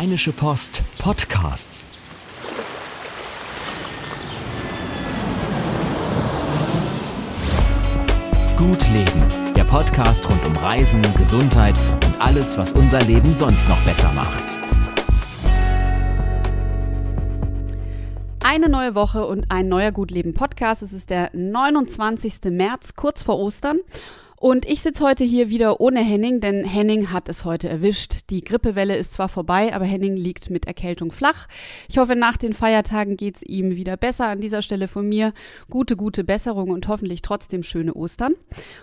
Rheinische Post Podcasts. Gut Leben, der Podcast rund um Reisen, Gesundheit und alles, was unser Leben sonst noch besser macht. Eine neue Woche und ein neuer Gut Leben Podcast. Es ist der 29. März, kurz vor Ostern. Und ich sitze heute hier wieder ohne Henning, denn Henning hat es heute erwischt. Die Grippewelle ist zwar vorbei, aber Henning liegt mit Erkältung flach. Ich hoffe, nach den Feiertagen geht's ihm wieder besser. An dieser Stelle von mir gute, gute Besserung und hoffentlich trotzdem schöne Ostern.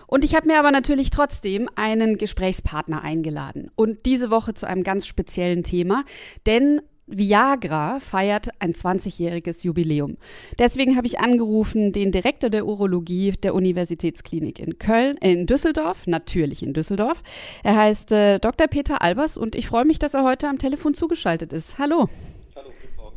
Und ich habe mir aber natürlich trotzdem einen Gesprächspartner eingeladen. Und diese Woche zu einem ganz speziellen Thema, denn Viagra feiert ein 20-jähriges Jubiläum. Deswegen habe ich angerufen den Direktor der Urologie der Universitätsklinik in Köln, äh, in Düsseldorf, natürlich in Düsseldorf. Er heißt äh, Dr. Peter Albers und ich freue mich, dass er heute am Telefon zugeschaltet ist. Hallo. Hallo, guten Morgen.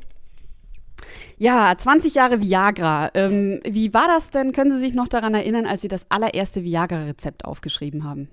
Ja, 20 Jahre Viagra. Ähm, wie war das denn? Können Sie sich noch daran erinnern, als Sie das allererste Viagra-Rezept aufgeschrieben haben?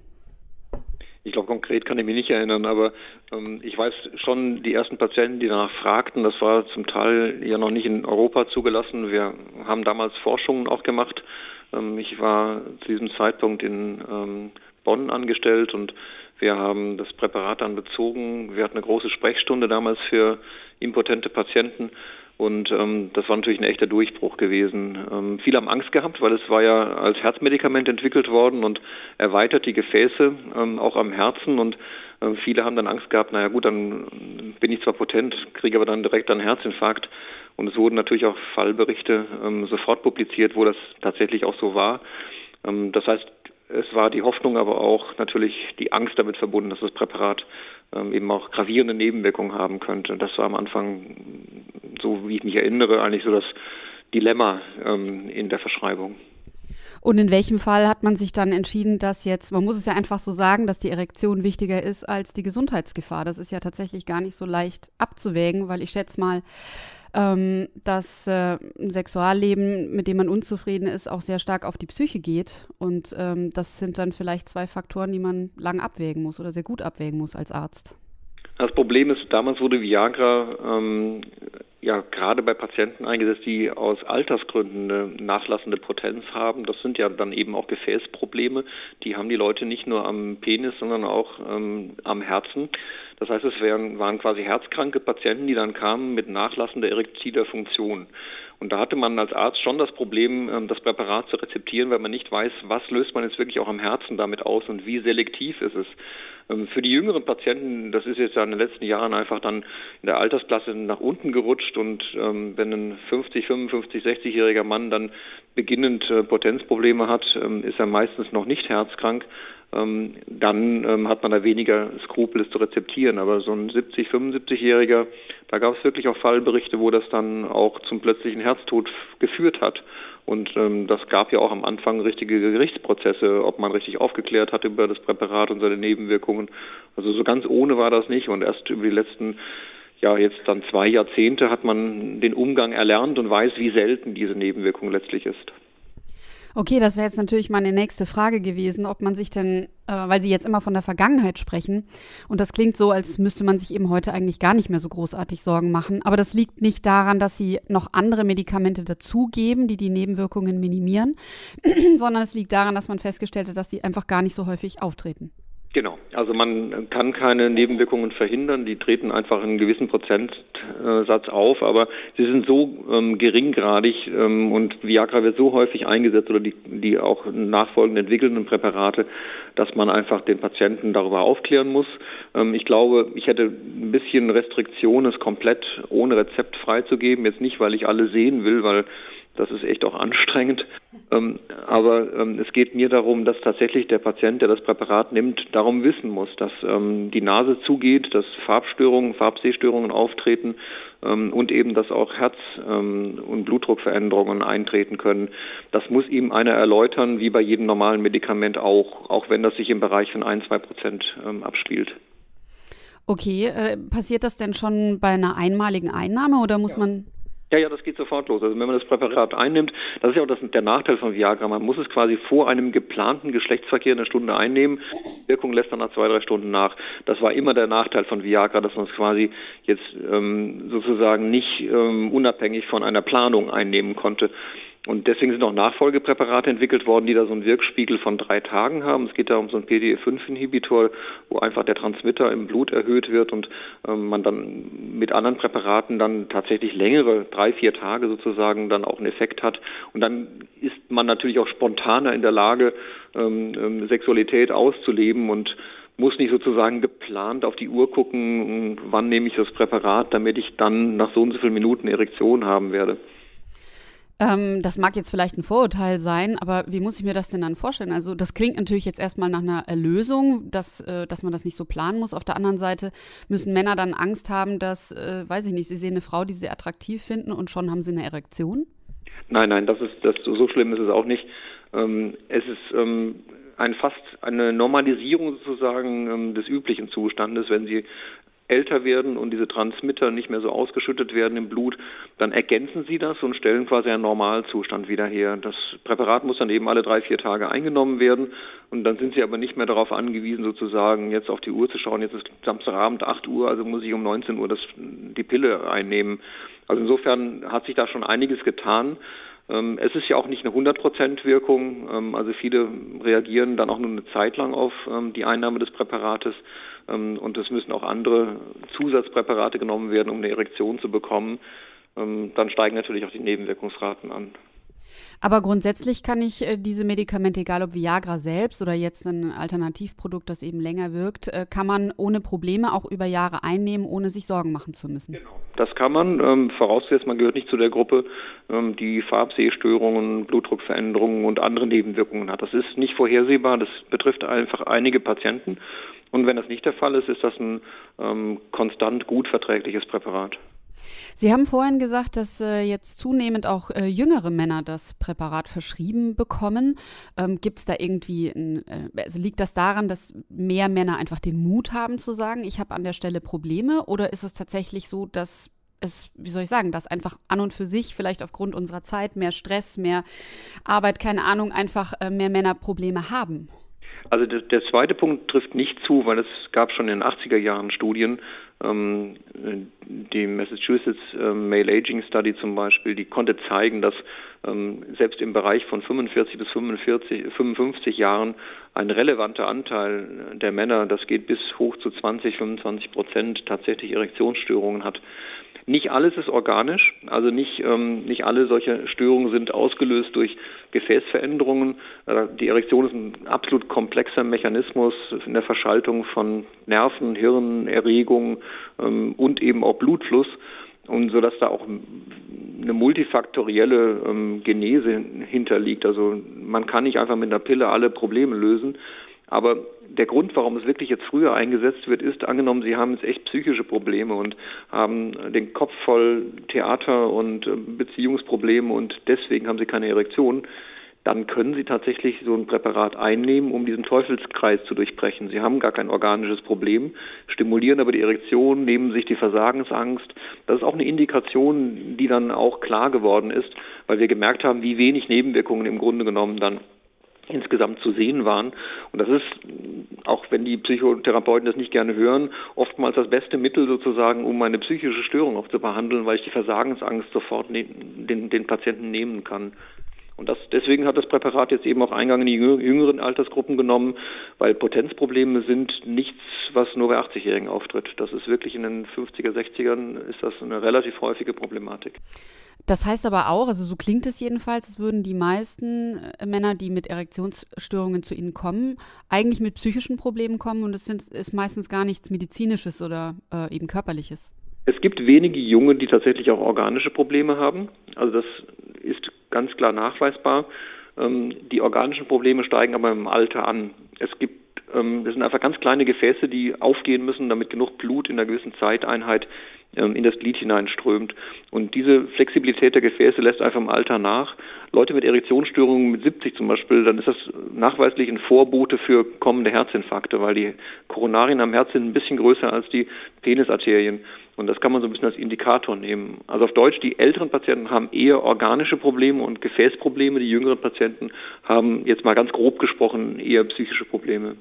Ich glaube, konkret kann ich mich nicht erinnern, aber ähm, ich weiß schon, die ersten Patienten, die danach fragten, das war zum Teil ja noch nicht in Europa zugelassen. Wir haben damals Forschungen auch gemacht. Ähm, ich war zu diesem Zeitpunkt in ähm, Bonn angestellt und wir haben das Präparat dann bezogen. Wir hatten eine große Sprechstunde damals für impotente Patienten und ähm, das war natürlich ein echter Durchbruch gewesen. Ähm, viele haben Angst gehabt, weil es war ja als Herzmedikament entwickelt worden und erweitert die Gefäße ähm, auch am Herzen. Und äh, viele haben dann Angst gehabt, naja gut, dann bin ich zwar potent, kriege aber dann direkt einen Herzinfarkt. Und es wurden natürlich auch Fallberichte ähm, sofort publiziert, wo das tatsächlich auch so war. Ähm, das heißt, es war die Hoffnung, aber auch natürlich die Angst damit verbunden, dass das Präparat ähm, eben auch gravierende Nebenwirkungen haben könnte. Das war am Anfang, so wie ich mich erinnere, eigentlich so das Dilemma ähm, in der Verschreibung. Und in welchem Fall hat man sich dann entschieden, dass jetzt, man muss es ja einfach so sagen, dass die Erektion wichtiger ist als die Gesundheitsgefahr. Das ist ja tatsächlich gar nicht so leicht abzuwägen, weil ich schätze mal, ähm, dass äh, ein Sexualleben, mit dem man unzufrieden ist, auch sehr stark auf die Psyche geht. Und ähm, das sind dann vielleicht zwei Faktoren, die man lang abwägen muss oder sehr gut abwägen muss als Arzt. Das Problem ist, damals wurde Viagra ähm, ja gerade bei Patienten eingesetzt, die aus Altersgründen eine nachlassende Potenz haben. Das sind ja dann eben auch Gefäßprobleme. Die haben die Leute nicht nur am Penis, sondern auch ähm, am Herzen. Das heißt, es wären, waren quasi herzkranke Patienten, die dann kamen mit nachlassender erektiler Funktion. Und da hatte man als Arzt schon das Problem, ähm, das Präparat zu rezeptieren, weil man nicht weiß, was löst man jetzt wirklich auch am Herzen damit aus und wie selektiv ist es. Ähm, für die jüngeren Patienten, das ist jetzt ja in den letzten Jahren einfach dann in der Altersklasse nach unten gerutscht und ähm, wenn ein 50, 55, 60-jähriger Mann dann beginnend äh, Potenzprobleme hat, ist er meistens noch nicht herzkrank dann ähm, hat man da weniger Skrupel, es zu rezeptieren. Aber so ein 70-, 75-Jähriger, da gab es wirklich auch Fallberichte, wo das dann auch zum plötzlichen Herztod geführt hat. Und ähm, das gab ja auch am Anfang richtige Gerichtsprozesse, ob man richtig aufgeklärt hat über das Präparat und seine Nebenwirkungen. Also so ganz ohne war das nicht. Und erst über die letzten ja, jetzt dann zwei Jahrzehnte hat man den Umgang erlernt und weiß, wie selten diese Nebenwirkung letztlich ist. Okay, das wäre jetzt natürlich meine nächste Frage gewesen, ob man sich denn, äh, weil Sie jetzt immer von der Vergangenheit sprechen, und das klingt so, als müsste man sich eben heute eigentlich gar nicht mehr so großartig Sorgen machen. Aber das liegt nicht daran, dass Sie noch andere Medikamente dazugeben, die die Nebenwirkungen minimieren, sondern es liegt daran, dass man festgestellt hat, dass die einfach gar nicht so häufig auftreten. Genau, also man kann keine Nebenwirkungen verhindern, die treten einfach in einem gewissen Prozentsatz auf, aber sie sind so ähm, geringgradig ähm, und Viagra wird so häufig eingesetzt oder die, die auch nachfolgend entwickelnden Präparate, dass man einfach den Patienten darüber aufklären muss. Ähm, ich glaube, ich hätte ein bisschen Restriktion, es komplett ohne Rezept freizugeben, jetzt nicht, weil ich alle sehen will, weil das ist echt auch anstrengend. Ähm, aber ähm, es geht mir darum, dass tatsächlich der Patient, der das Präparat nimmt, darum wissen muss, dass ähm, die Nase zugeht, dass Farbstörungen, Farbsehstörungen auftreten ähm, und eben, dass auch Herz- ähm, und Blutdruckveränderungen eintreten können. Das muss ihm einer erläutern, wie bei jedem normalen Medikament auch, auch wenn das sich im Bereich von ein, zwei Prozent ähm, abspielt. Okay, äh, passiert das denn schon bei einer einmaligen Einnahme oder muss ja. man Ja, ja, das geht sofort los. Also wenn man das Präparat einnimmt, das ist ja auch das, der Nachteil von Viagra. Man muss es quasi vor einem geplanten Geschlechtsverkehr eine Stunde einnehmen. Die Wirkung lässt dann nach zwei, drei Stunden nach. Das war immer der Nachteil von Viagra, dass man es quasi jetzt ähm, sozusagen nicht ähm, unabhängig von einer Planung einnehmen konnte. Und deswegen sind auch Nachfolgepräparate entwickelt worden, die da so einen Wirkspiegel von drei Tagen haben. Es geht da um so einen PDE5-Inhibitor, wo einfach der Transmitter im Blut erhöht wird und ähm, man dann mit anderen Präparaten dann tatsächlich längere, drei, vier Tage sozusagen dann auch einen Effekt hat. Und dann ist man natürlich auch spontaner in der Lage, ähm, ähm Sexualität auszuleben und muss nicht sozusagen geplant auf die Uhr gucken, wann nehme ich das Präparat, damit ich dann nach so und so vielen Minuten Erektion haben werde. Ähm, das mag jetzt vielleicht ein Vorurteil sein, aber wie muss ich mir das denn dann vorstellen? Also das klingt natürlich jetzt erstmal nach einer Erlösung, dass, äh, dass man das nicht so planen muss. Auf der anderen Seite müssen Männer dann Angst haben, dass, äh, weiß ich nicht, sie sehen eine Frau, die sie attraktiv finden und schon haben sie eine Erektion? Nein, nein, das ist das so schlimm ist es auch nicht. Ähm, es ist ähm, ein fast eine Normalisierung sozusagen ähm, des üblichen Zustandes, wenn Sie älter werden und diese Transmitter nicht mehr so ausgeschüttet werden im Blut, dann ergänzen sie das und stellen quasi einen Normalzustand wieder her. Das Präparat muss dann eben alle drei, vier Tage eingenommen werden und dann sind sie aber nicht mehr darauf angewiesen, sozusagen jetzt auf die Uhr zu schauen, jetzt ist Samstagabend 8 Uhr, also muss ich um 19 Uhr das, die Pille einnehmen. Also insofern hat sich da schon einiges getan. Ähm, es ist ja auch nicht eine 100% Wirkung, ähm, also viele reagieren dann auch nur eine Zeit lang auf ähm, die Einnahme des Präparates. Ähm, und es müssen auch andere Zusatzpräparate genommen werden, um eine Erektion zu bekommen. Ähm, dann steigen natürlich auch die Nebenwirkungsraten an. Aber grundsätzlich kann ich äh, diese Medikamente, egal ob Viagra selbst oder jetzt ein Alternativprodukt, das eben länger wirkt, äh, kann man ohne Probleme auch über Jahre einnehmen, ohne sich Sorgen machen zu müssen. Genau. Das kann man, ähm, vorausgesetzt man gehört nicht zu der Gruppe, ähm, die Farbsehstörungen, Blutdruckveränderungen und andere Nebenwirkungen hat. Das ist nicht vorhersehbar, das betrifft einfach einige Patienten. Und wenn das nicht der Fall ist, ist das ein ähm, konstant gut verträgliches Präparat. Sie haben vorhin gesagt, dass äh, jetzt zunehmend auch äh, jüngere Männer das Präparat verschrieben bekommen. Ähm, Gibt es da irgendwie, ein, äh, also liegt das daran, dass mehr Männer einfach den Mut haben zu sagen, ich habe an der Stelle Probleme? Oder ist es tatsächlich so, dass es, wie soll ich sagen, dass einfach an und für sich vielleicht aufgrund unserer Zeit mehr Stress, mehr Arbeit, keine Ahnung, einfach äh, mehr Männer Probleme haben? Also der, der, zweite Punkt trifft nicht zu, weil es gab schon in den 80er Jahren Studien, ähm, die Massachusetts ähm, Male Aging Study zum Beispiel, die konnte zeigen, dass ähm, selbst im Bereich von 45 bis 45, 55 Jahren ein relevanter Anteil der Männer, das geht bis hoch zu 20, 25 Prozent, tatsächlich Erektionsstörungen hat. Nicht alles ist organisch, also nicht, ähm, nicht alle solche Störungen sind ausgelöst durch Gefäßveränderungen. Äh, die Erektion ist ein absolut komplexer Mechanismus in der Verschaltung von Nerven, Hirn, Erregung ähm, und eben auch Blutfluss und so dass da auch eine multifaktorielle ähm, Genese hinterliegt. Also man kann nicht einfach mit einer Pille alle Probleme lösen, aber der Grund, warum es wirklich jetzt früher eingesetzt wird, ist, angenommen, Sie haben jetzt echt psychische Probleme und haben den Kopf voll Theater und äh, Beziehungsprobleme und deswegen haben Sie keine Erektion, dann können Sie tatsächlich so ein Präparat einnehmen, um diesen Teufelskreis zu durchbrechen. Sie haben gar kein organisches Problem, stimulieren aber die Erektion, nehmen sich die Versagensangst. Das ist auch eine Indikation, die dann auch klar geworden ist, weil wir gemerkt haben, wie wenig Nebenwirkungen im Grunde genommen dann insgesamt zu sehen waren. Und das ist, auch wenn die Psychotherapeuten das nicht gerne hören, oftmals das beste Mittel sozusagen, um eine psychische Störung auch zu behandeln, weil ich die Versagensangst sofort ne den, den Patienten nehmen kann. Und das, deswegen hat das Präparat jetzt eben auch Eingang in die jüngeren Altersgruppen genommen, weil Potenzprobleme sind nichts, was nur bei 80-Jährigen auftritt. Das ist wirklich in den 50er, 60ern ist das eine relativ häufige Problematik. Das heißt aber auch, also so klingt es jedenfalls, es würden die meisten äh, Männer, die mit Erektionsstörungen zu Ihnen kommen, eigentlich mit psychischen Problemen kommen und es sind, ist meistens gar nichts Medizinisches oder äh, eben Körperliches. Es gibt wenige Junge, die tatsächlich auch organische Probleme haben. Also das ist ganz klar nachweisbar. Ähm, die organischen Probleme steigen aber im Alter an. Es gibt ähm, das sind einfach ganz kleine Gefäße, die aufgehen müssen, damit genug Blut in einer gewissen Zeiteinheit ähm, in das Glied hineinströmt. Und diese Flexibilität der Gefäße lässt einfach im Alter nach. Leute mit Erektionsstörungen mit 70 zum Beispiel, dann ist das nachweislich ein Vorbote für kommende Herzinfarkte, weil die Koronarien am Herz sind ein bisschen größer als die Penisarterien. Und das kann man so ein bisschen als Indikator nehmen. Also auf Deutsch, die älteren Patienten haben eher organische Probleme und Gefäßprobleme, die jüngeren Patienten haben jetzt mal ganz grob gesprochen eher psychische Probleme.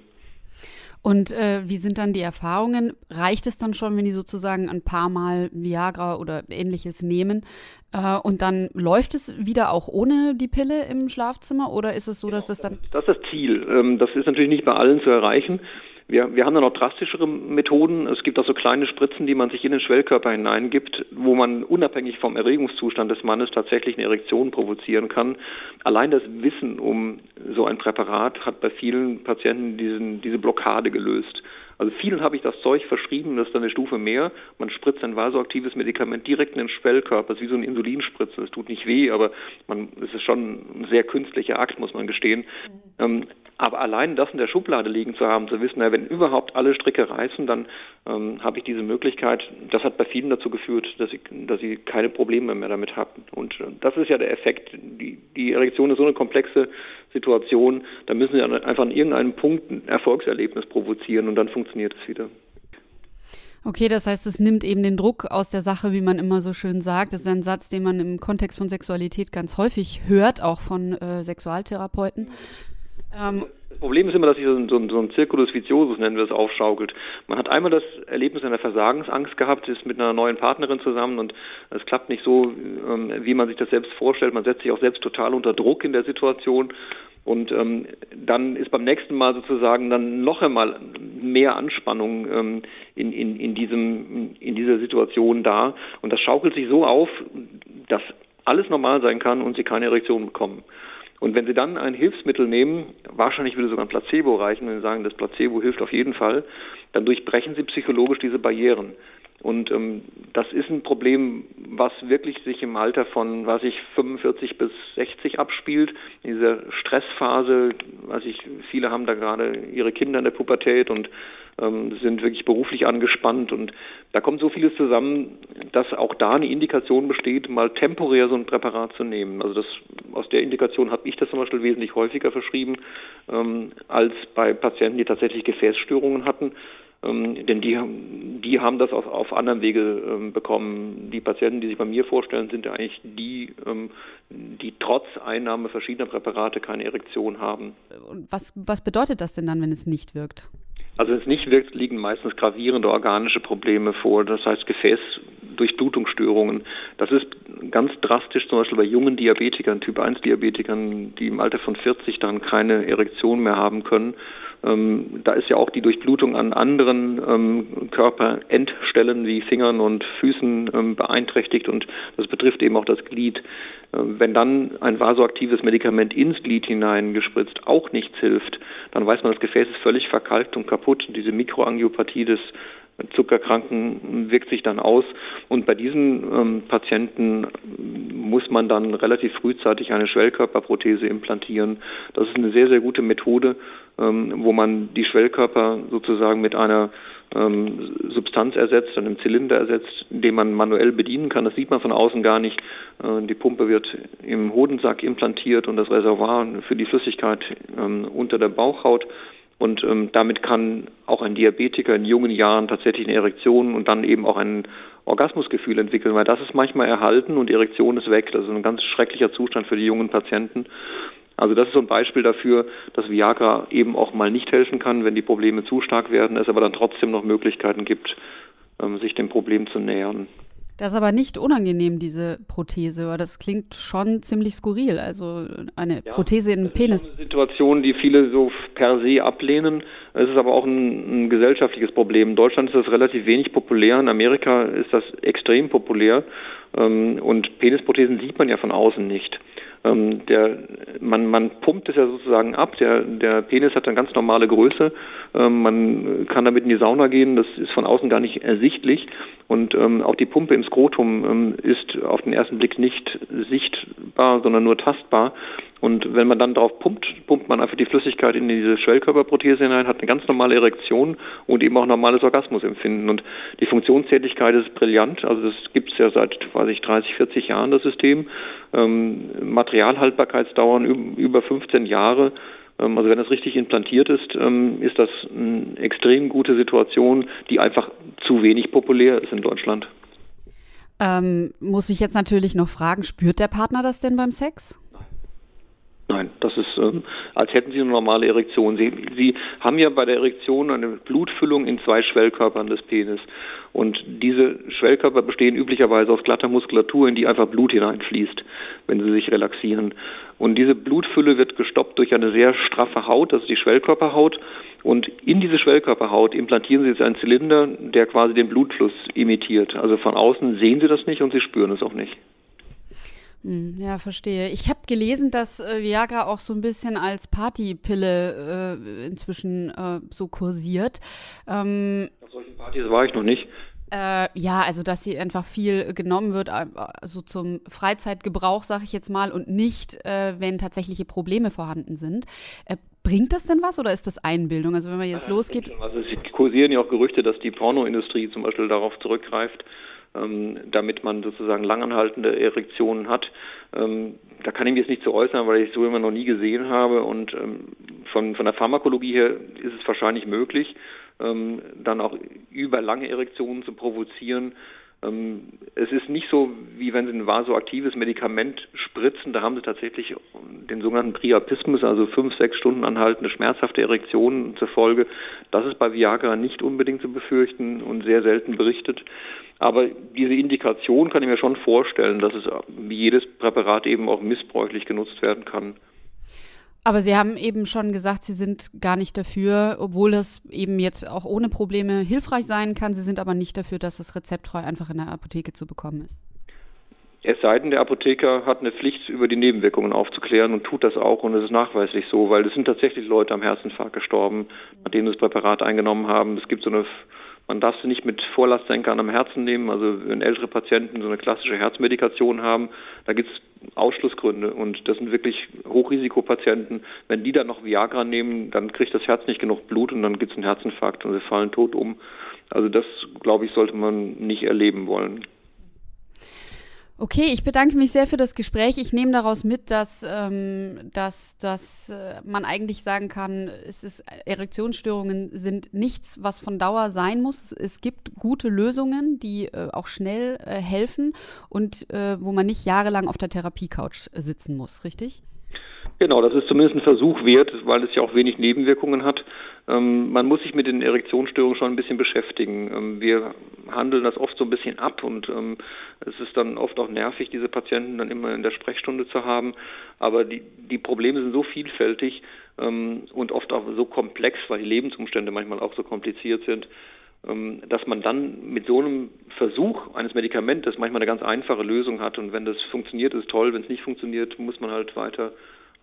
Und äh, wie sind dann die Erfahrungen? Reicht es dann schon, wenn die sozusagen ein paar Mal Viagra oder ähnliches nehmen äh, und dann läuft es wieder auch ohne die Pille im Schlafzimmer oder ist es so, genau, dass das dann. Das ist das Ziel. Ähm, das ist natürlich nicht bei allen zu erreichen. Wir, wir haben dann noch drastischere Methoden. Es gibt auch so kleine Spritzen, die man sich in den Schwellkörper hineingibt, wo man unabhängig vom Erregungszustand des Mannes tatsächlich eine Erektion provozieren kann. Allein das Wissen um so ein Präparat hat bei vielen Patienten diesen, diese Blockade gelöst. Also vielen habe ich das Zeug verschrieben, das ist dann eine Stufe mehr. Man spritzt ein vasoaktives Medikament direkt in den Schwellkörper, das ist wie so ein Insulinspritze. Es tut nicht weh, aber man, es ist schon ein sehr künstlicher Akt, muss man gestehen. Mhm. Ähm, aber allein das in der Schublade liegen zu haben, zu wissen, na, wenn überhaupt alle Stricke reißen, dann ähm, habe ich diese Möglichkeit. Das hat bei vielen dazu geführt, dass sie, dass sie keine Probleme mehr damit hatten. Und äh, das ist ja der Effekt. Die, die Erektion ist so eine komplexe Situation, da müssen sie einfach an irgendeinem Punkt ein Erfolgserlebnis provozieren und dann funktioniert es wieder. Okay, das heißt, es nimmt eben den Druck aus der Sache, wie man immer so schön sagt. Das ist ein Satz, den man im Kontext von Sexualität ganz häufig hört, auch von äh, Sexualtherapeuten. Ähm, das Problem ist immer, dass sich so ein, so, ein, Circulus viciosus, nennen wir es, aufschaukelt. Man hat einmal das Erlebnis einer Versagensangst gehabt, ist mit einer neuen Partnerin zusammen und es klappt nicht so, ähm, wie man sich das selbst vorstellt. Man setzt sich auch selbst total unter Druck in der Situation und ähm, dann ist beim nächsten Mal sozusagen dann noch einmal mehr Anspannung ähm, in, in, in, diesem, in dieser Situation da. Und das schaukelt sich so auf, dass alles normal sein kann und sie keine Erektion bekommen. Und wenn Sie dann ein Hilfsmittel nehmen, wahrscheinlich würde sogar ein Placebo reichen, wenn Sie sagen, das Placebo hilft auf jeden Fall, dann durchbrechen Sie psychologisch diese Barrieren. Und ähm, das ist ein Problem, was wirklich sich im Alter von, was ich 45 bis 60 abspielt, in dieser Stressphase, was ich, viele haben da gerade ihre Kinder in der Pubertät und ähm, sind wirklich beruflich angespannt und da kommt so vieles zusammen, dass auch da eine Indikation besteht, mal temporär so ein Präparat zu nehmen. Also das, aus der Indikation habe ich das zum Beispiel wesentlich häufiger verschrieben ähm, als bei Patienten, die tatsächlich Gefäßstörungen hatten. Ähm, denn die, die haben das auf, auf anderem Wege ähm, bekommen. Die Patienten, die sich bei mir vorstellen, sind eigentlich die, ähm, die trotz Einnahme verschiedener Präparate keine Erektion haben. Was, was bedeutet das denn dann, wenn es nicht wirkt? Also wenn es nicht wirkt, liegen meistens gravierende organische Probleme vor, das heißt Gefäßdurchblutungsstörungen. Das ist ganz drastisch zum Beispiel bei jungen Diabetikern, Typ-1-Diabetikern, die im Alter von 40 dann keine Erektion mehr haben können. Ähm, da ist ja auch die Durchblutung an anderen ähm, Körperendstellen wie Fingern und Füßen ähm, beeinträchtigt und das betrifft eben auch das Glied. Ähm, wenn dann ein vasoaktives Medikament ins Glied hineingespritzt auch nichts hilft, dann weiß man, das Gefäß ist völlig verkalkt und kaputt. Und diese Mikroangiopathie des Zuckerkranken wirkt sich dann aus. Und bei diesen ähm, Patienten muss man dann relativ frühzeitig eine Schwellkörperprothese implantieren. Das ist eine sehr, sehr gute Methode, ähm, wo man die Schwellkörper sozusagen mit einer ähm, Substanz ersetzt, einem Zylinder ersetzt, den man manuell bedienen kann. Das sieht man von außen gar nicht. Äh, die Pumpe wird im Hodensack implantiert und das Reservoir für die Flüssigkeit ähm, unter der Bauchhaut. Und ähm, damit kann auch ein Diabetiker in jungen Jahren tatsächlich eine Erektion und dann eben auch ein Orgasmusgefühl entwickeln, weil das ist manchmal erhalten und die Erektion ist weg. Das ist ein ganz schrecklicher Zustand für die jungen Patienten. Also das ist so ein Beispiel dafür, dass Viagra eben auch mal nicht helfen kann, wenn die Probleme zu stark werden, es aber dann trotzdem noch Möglichkeiten gibt, ähm, sich dem Problem zu nähern. Das ist aber nicht unangenehm, diese Prothese, weil das klingt schon ziemlich skurril. Also eine ja, Prothese in den Penis. Das ist eine Situation, die viele so per se ablehnen. Es ist aber auch ein, ein, gesellschaftliches Problem. In Deutschland ist das relativ wenig populär. In Amerika ist das extrem populär. Ähm, und Penisprothesen sieht man ja von außen nicht. Ähm, der, man, man pumpt es ja sozusagen ab. Der, der Penis hat eine ganz normale Größe. Ähm, man kann damit in die Sauna gehen. Das ist von außen gar nicht ersichtlich. Und ähm, auch die Pumpe im Skrotum ähm, ist auf den ersten Blick nicht sichtbar, sondern nur tastbar. Und wenn man dann drauf pumpt, pumpt man einfach die Flüssigkeit in diese Schwellkörperprothese hinein, hat eine ganz normale Erektion und eben auch normales Orgasmusempfinden. Und die Funktionstätigkeit ist brillant. Also das gibt es ja seit, weiß ich, 30, 40 Jahren, das System. Ähm, Materialhaltbarkeitsdauern über 15 Jahre. Ähm, also wenn das richtig implantiert ist, ähm, ist das eine extrem gute Situation, die einfach zu wenig populär ist in Deutschland. Ähm, muss ich jetzt natürlich noch fragen, spürt der Partner das denn beim Sex? Nein, das ist, ähm, als hätten Sie eine normale Erektion. Sie, Sie haben ja bei der Erektion eine Blutfüllung in zwei Schwellkörpern des Penis. Und diese Schwellkörper bestehen üblicherweise aus glatter Muskulatur, in die einfach Blut hineinfließt, wenn Sie sich relaxieren. Und diese Blutfülle wird gestoppt durch eine sehr straffe Haut, das ist die Schwellkörperhaut. Und in diese Schwellkörperhaut implantieren Sie jetzt einen Zylinder, der quasi den Blutfluss imitiert. Also von außen sehen Sie das nicht und Sie spüren es auch nicht. Hm, ja, verstehe. Ich habe gelesen, dass äh, Viagra auch so ein bisschen als Partypille äh, inzwischen äh, so kursiert. Ähm, Auf solchen Partys war ich noch nicht. Äh, ja, also dass sie einfach viel genommen wird, also zum Freizeitgebrauch, sage ich jetzt mal, und nicht, äh, wenn tatsächliche Probleme vorhanden sind. Äh, bringt das denn was oder ist das Einbildung? Also wenn man jetzt losgeht. Also es kursieren ja auch Gerüchte, dass die Pornoindustrie zum Beispiel darauf zurückgreift damit man sozusagen langanhaltende Erektionen hat. Ähm, da kann ich mich jetzt nicht zu äußern, weil ich so immer noch nie gesehen habe. Und ähm, von, von der Pharmakologie her ist es wahrscheinlich möglich, ähm, dann auch über lange Erektionen zu provozieren. Ähm, es ist nicht so, wie wenn Sie ein vasoaktives Medikament spritzen. Da haben Sie tatsächlich den sogenannten Priapismus, also fünf, sechs Stunden anhaltende schmerzhafte Erektionen zur Folge. Das ist bei Viagra nicht unbedingt zu befürchten und sehr selten berichtet. Aber diese Indikation kann ich mir schon vorstellen, dass es wie jedes Präparat eben auch missbräuchlich genutzt werden kann. Aber Sie haben eben schon gesagt, Sie sind gar nicht dafür, obwohl das eben jetzt auch ohne Probleme hilfreich sein kann. Sie sind aber nicht dafür, dass das rezeptfrei einfach in der Apotheke zu bekommen ist. Es sei denn, der Apotheker hat eine Pflicht, über die Nebenwirkungen aufzuklären und tut das auch und es ist nachweislich so, weil es sind tatsächlich Leute am Herzinfarkt gestorben, nachdem sie das Präparat eingenommen haben. Es gibt so eine man darf sie nicht mit Vorlastsenkern am Herzen nehmen. Also wenn ältere Patienten so eine klassische Herzmedikation haben, da gibt es Ausschlussgründe und das sind wirklich Hochrisikopatienten. Wenn die dann noch Viagra nehmen, dann kriegt das Herz nicht genug Blut und dann gibt es einen Herzinfarkt und sie fallen tot um. Also das, glaube ich, sollte man nicht erleben wollen. Okay, ich bedanke mich sehr für das Gespräch. Ich nehme daraus mit, dass, ähm, dass, dass äh, man eigentlich sagen kann, es ist, Erektionsstörungen sind nichts, was von Dauer sein muss. Es gibt gute Lösungen, die äh, auch schnell äh, helfen und äh, wo man nicht jahrelang auf der Therapiecouch sitzen muss, richtig? Genau, das ist zumindest ein Versuch wert, weil es ja auch wenig Nebenwirkungen hat. Ähm, man muss sich mit den Erektionsstörungen schon ein bisschen beschäftigen. Ähm, wir handeln das oft so ein bisschen ab und ähm, es ist dann oft auch nervig, diese Patienten dann immer in der Sprechstunde zu haben. Aber die, die Probleme sind so vielfältig ähm, und oft auch so komplex, weil die Lebensumstände manchmal auch so kompliziert sind, ähm, dass man dann mit so einem Versuch eines Medikamentes manchmal eine ganz einfache Lösung hat. Und wenn das funktioniert, ist toll. Wenn es nicht funktioniert, muss man halt weiter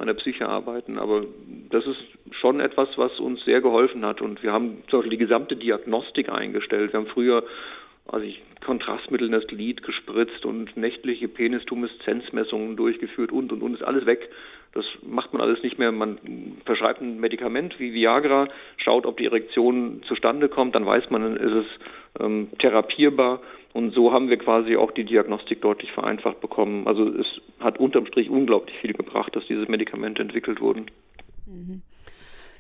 an der Psyche arbeiten. Aber das ist schon etwas, was uns sehr geholfen hat. Und wir haben zum Beispiel die gesamte Diagnostik eingestellt. Wir haben früher also ich, Kontrastmittel in das Glied gespritzt und nächtliche Penistumeszenzmessungen durchgeführt und und und ist alles weg. Das macht man alles nicht mehr. Man verschreibt ein Medikament wie Viagra, schaut, ob die Erektion zustande kommt, dann weiß man, ist es ähm, therapierbar und so haben wir quasi auch die Diagnostik deutlich vereinfacht bekommen. Also es hat unterm Strich unglaublich viel gebracht, dass diese Medikamente entwickelt wurden. Mhm.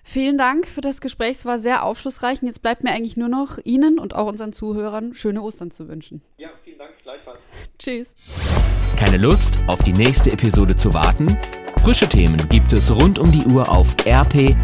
Vielen Dank für das Gespräch. Es war sehr aufschlussreich. Und jetzt bleibt mir eigentlich nur noch Ihnen und auch unseren Zuhörern schöne Ostern zu wünschen. Ja, vielen Dank. Gleichfalls. Tschüss. Keine Lust, auf die nächste Episode zu warten? Frische Themen gibt es rund um die Uhr auf rp-online.de.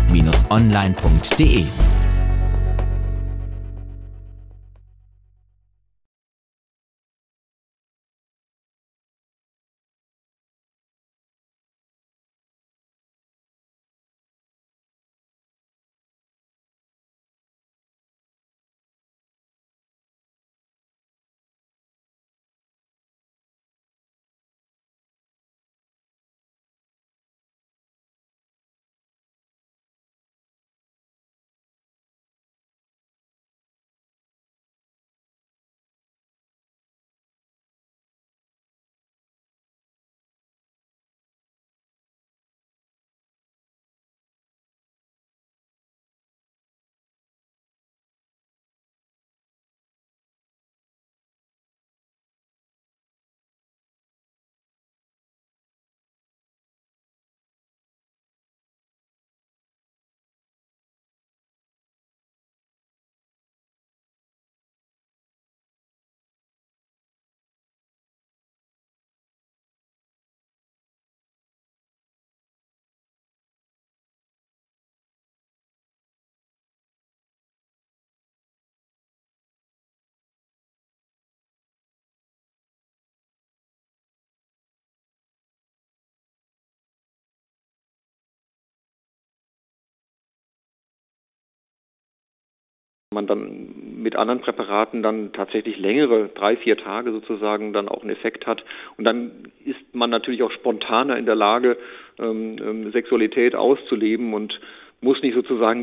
man dann mit anderen Präparaten dann tatsächlich längere, drei, vier Tage sozusagen dann auch einen Effekt hat. Und dann ist man natürlich auch spontaner in der Lage, ähm, ähm, Sexualität auszuleben und muss nicht sozusagen